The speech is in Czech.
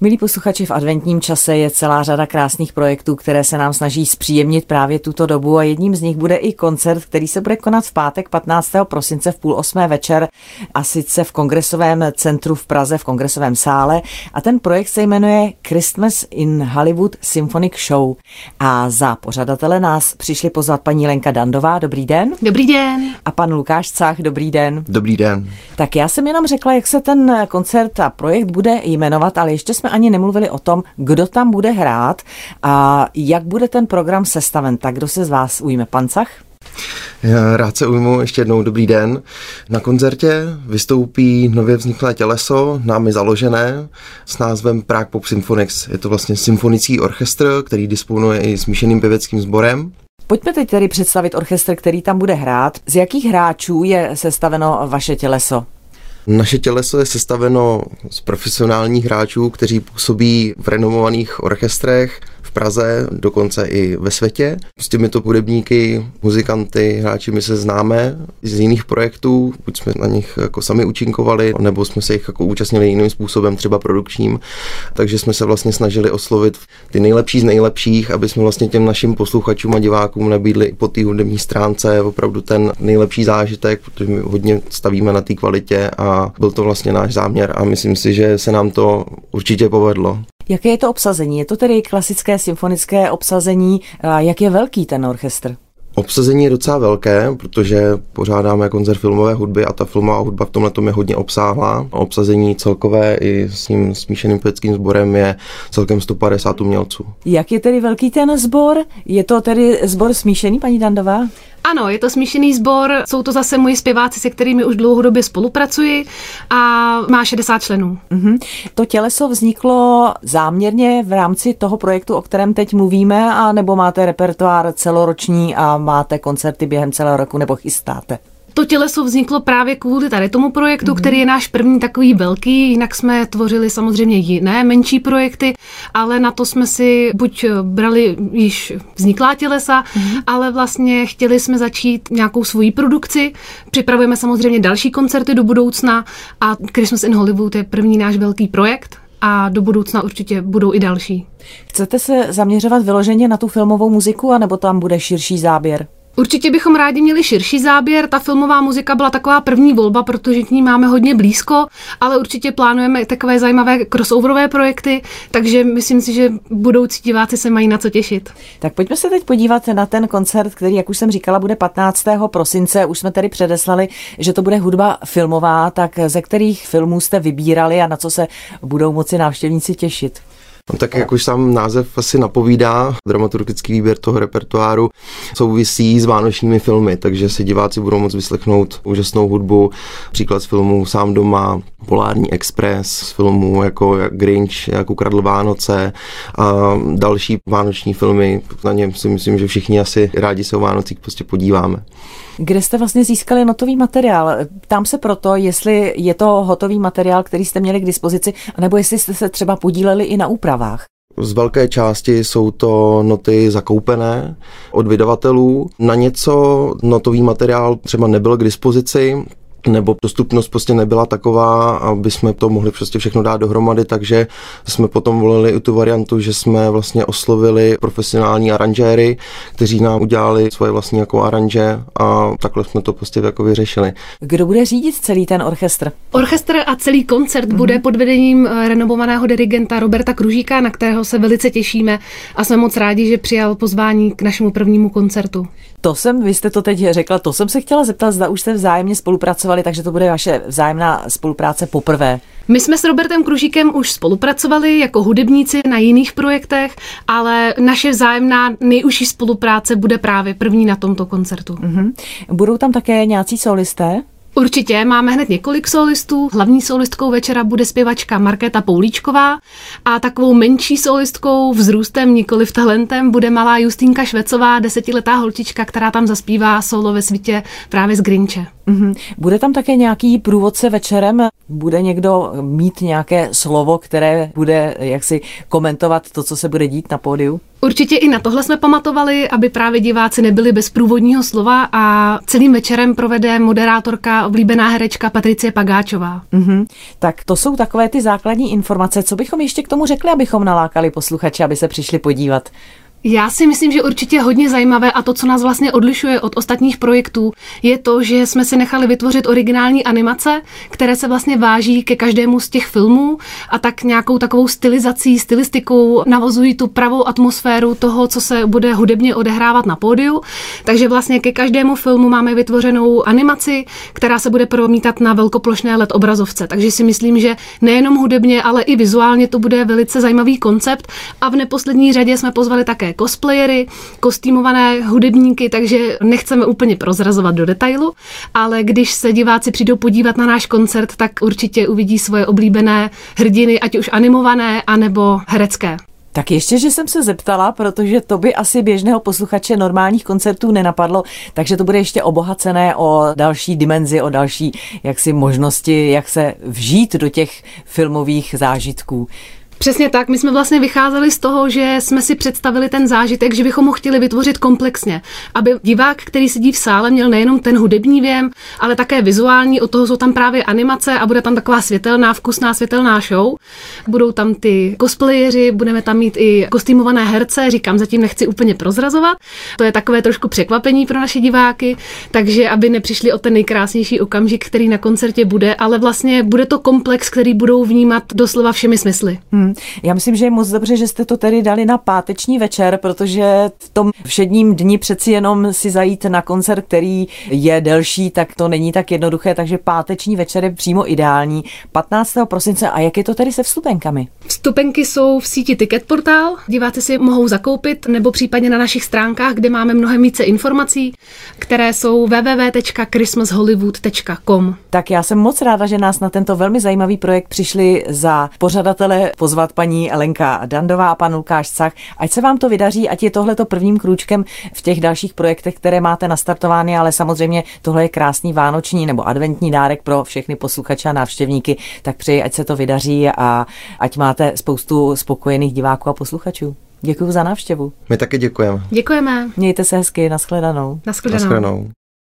Milí posluchači, v adventním čase je celá řada krásných projektů, které se nám snaží zpříjemnit právě tuto dobu a jedním z nich bude i koncert, který se bude konat v pátek 15. prosince v půl osmé večer a sice v kongresovém centru v Praze, v kongresovém sále a ten projekt se jmenuje Christmas in Hollywood Symphonic Show a za pořadatele nás přišli pozvat paní Lenka Dandová, dobrý den. Dobrý den. A pan Lukáš Cach, dobrý den. Dobrý den. Tak já jsem jenom řekla, jak se ten koncert a projekt bude jmenovat, ale ještě jsme jsme ani nemluvili o tom, kdo tam bude hrát a jak bude ten program sestaven. Tak kdo se z vás ujme? Pancach? Rád se ujmu ještě jednou dobrý den. Na koncertě vystoupí nově vzniklé těleso, námi založené, s názvem Prague Pop Symphonics. Je to vlastně symfonický orchestr, který disponuje i smíšeným pěveckým sborem. Pojďme teď tedy představit orchestr, který tam bude hrát. Z jakých hráčů je sestaveno vaše těleso? Naše těleso je sestaveno z profesionálních hráčů, kteří působí v renomovaných orchestrech, Praze, dokonce i ve světě. S těmito hudebníky, muzikanty, hráči my se známe z jiných projektů, buď jsme na nich jako sami účinkovali, nebo jsme se jich jako účastnili jiným způsobem, třeba produkčním. Takže jsme se vlastně snažili oslovit ty nejlepší z nejlepších, aby jsme vlastně těm našim posluchačům a divákům nabídli po té hudební stránce opravdu ten nejlepší zážitek, protože my hodně stavíme na té kvalitě a byl to vlastně náš záměr a myslím si, že se nám to určitě povedlo. Jaké je to obsazení? Je to tedy klasické symfonické obsazení? A jak je velký ten orchestr? Obsazení je docela velké, protože pořádáme koncert filmové hudby a ta filmová hudba v tomhle je hodně obsáhlá. Obsazení celkové i s tím smíšeným pěveckým sborem je celkem 150 umělců. Jak je tedy velký ten sbor? Je to tedy sbor smíšený, paní Dandová? Ano, je to smíšený sbor, jsou to zase moji zpěváci, se kterými už dlouhodobě spolupracuji a má 60 členů. Mm-hmm. To těleso vzniklo záměrně v rámci toho projektu, o kterém teď mluvíme, a nebo máte repertoár celoroční a máte koncerty během celého roku, nebo chystáte? To těleso vzniklo právě kvůli tady tomu projektu, mm-hmm. který je náš první takový velký, jinak jsme tvořili samozřejmě jiné menší projekty, ale na to jsme si buď brali již vzniklá tělesa, mm-hmm. ale vlastně chtěli jsme začít nějakou svoji produkci. Připravujeme samozřejmě další koncerty do budoucna a Christmas in Hollywood je první náš velký projekt, a do budoucna určitě budou i další. Chcete se zaměřovat vyloženě na tu filmovou muziku, anebo tam bude širší záběr? Určitě bychom rádi měli širší záběr. Ta filmová muzika byla taková první volba, protože k ní máme hodně blízko, ale určitě plánujeme takové zajímavé crossoverové projekty, takže myslím si, že budoucí diváci se mají na co těšit. Tak pojďme se teď podívat na ten koncert, který, jak už jsem říkala, bude 15. prosince. Už jsme tedy předeslali, že to bude hudba filmová, tak ze kterých filmů jste vybírali a na co se budou moci návštěvníci těšit? No, tak jak už sám název asi napovídá, dramaturgický výběr toho repertoáru souvisí s vánočními filmy, takže si diváci budou moct vyslechnout úžasnou hudbu, příklad z filmu Sám doma, Polární Express, z filmů jako Grinch, jak ukradl Vánoce a další vánoční filmy, na něm si myslím, že všichni asi rádi se o Vánocích prostě podíváme. Kde jste vlastně získali notový materiál? Tam se proto, jestli je to hotový materiál, který jste měli k dispozici, nebo jestli jste se třeba podíleli i na úpravách. Z velké části jsou to noty zakoupené od vydavatelů. Na něco notový materiál třeba nebyl k dispozici, nebo dostupnost prostě nebyla taková, aby jsme to mohli prostě všechno dát dohromady, takže jsme potom volili i tu variantu, že jsme vlastně oslovili profesionální aranžéry, kteří nám udělali svoje vlastní jako aranže a takhle jsme to prostě jako vyřešili. Kdo bude řídit celý ten orchestr? Orchestr a celý koncert mm-hmm. bude pod vedením eh, renovovaného dirigenta Roberta Kružíka, na kterého se velice těšíme a jsme moc rádi, že přijal pozvání k našemu prvnímu koncertu. To jsem, vy jste to teď řekla, to jsem se chtěla zeptat, zda už jste vzájemně spolupracovali, takže to bude vaše vzájemná spolupráce poprvé. My jsme s Robertem Kružíkem už spolupracovali jako hudebníci na jiných projektech, ale naše vzájemná nejužší spolupráce bude právě první na tomto koncertu. Mm-hmm. Budou tam také nějací solisté? Určitě, máme hned několik solistů. Hlavní solistkou večera bude zpěvačka Markéta Poulíčková a takovou menší solistkou vzrůstem, nikoli v talentem, bude malá Justínka Švecová, desetiletá holčička, která tam zaspívá solo ve svítě právě z Grinče. Mm-hmm. Bude tam také nějaký průvodce večerem? Bude někdo mít nějaké slovo, které bude jaksi komentovat to, co se bude dít na pódiu? Určitě i na tohle jsme pamatovali, aby právě diváci nebyli bez průvodního slova a celým večerem provede moderátorka, oblíbená herečka Patricie Pagáčová. Mm-hmm. Tak to jsou takové ty základní informace. Co bychom ještě k tomu řekli, abychom nalákali posluchače, aby se přišli podívat? Já si myslím, že určitě hodně zajímavé a to, co nás vlastně odlišuje od ostatních projektů, je to, že jsme si nechali vytvořit originální animace, které se vlastně váží ke každému z těch filmů a tak nějakou takovou stylizací, stylistikou navozují tu pravou atmosféru toho, co se bude hudebně odehrávat na pódiu. Takže vlastně ke každému filmu máme vytvořenou animaci, která se bude promítat na velkoplošné LED obrazovce. Takže si myslím, že nejenom hudebně, ale i vizuálně to bude velice zajímavý koncept a v neposlední řadě jsme pozvali také cosplayery, kostýmované hudebníky, takže nechceme úplně prozrazovat do detailu, ale když se diváci přijdou podívat na náš koncert, tak určitě uvidí svoje oblíbené hrdiny, ať už animované, anebo herecké. Tak ještě, že jsem se zeptala, protože to by asi běžného posluchače normálních koncertů nenapadlo, takže to bude ještě obohacené o další dimenzi, o další jaksi možnosti, jak se vžít do těch filmových zážitků. Přesně tak, my jsme vlastně vycházeli z toho, že jsme si představili ten zážitek, že bychom ho chtěli vytvořit komplexně, aby divák, který sedí v sále, měl nejenom ten hudební věm, ale také vizuální, od toho jsou tam právě animace a bude tam taková světelná, vkusná světelná show. Budou tam ty cosplayeři, budeme tam mít i kostýmované herce, říkám, zatím nechci úplně prozrazovat. To je takové trošku překvapení pro naše diváky, takže aby nepřišli o ten nejkrásnější okamžik, který na koncertě bude, ale vlastně bude to komplex, který budou vnímat doslova všemi smysly. Hmm. Já myslím, že je moc dobře, že jste to tedy dali na páteční večer, protože v tom všedním dni přeci jenom si zajít na koncert, který je delší, tak to není tak jednoduché, takže páteční večer je přímo ideální. 15. prosince a jak je to tedy se vstupenkami? Vstupenky jsou v síti Ticketportal, diváci si mohou zakoupit nebo případně na našich stránkách, kde máme mnohem více informací, které jsou www.christmashollywood.com. Tak já jsem moc ráda, že nás na tento velmi zajímavý projekt přišli za pořadatele pozvat pozvat paní Elenka Dandová a pan Lukáš Cach. Ať se vám to vydaří, ať je tohleto prvním krůčkem v těch dalších projektech, které máte nastartovány, ale samozřejmě tohle je krásný vánoční nebo adventní dárek pro všechny posluchače a návštěvníky, tak přeji, ať se to vydaří a ať máte spoustu spokojených diváků a posluchačů. Děkuji za návštěvu. My taky děkujeme. Děkujeme. Mějte se hezky, nashledanou. Nashledanou. nashledanou.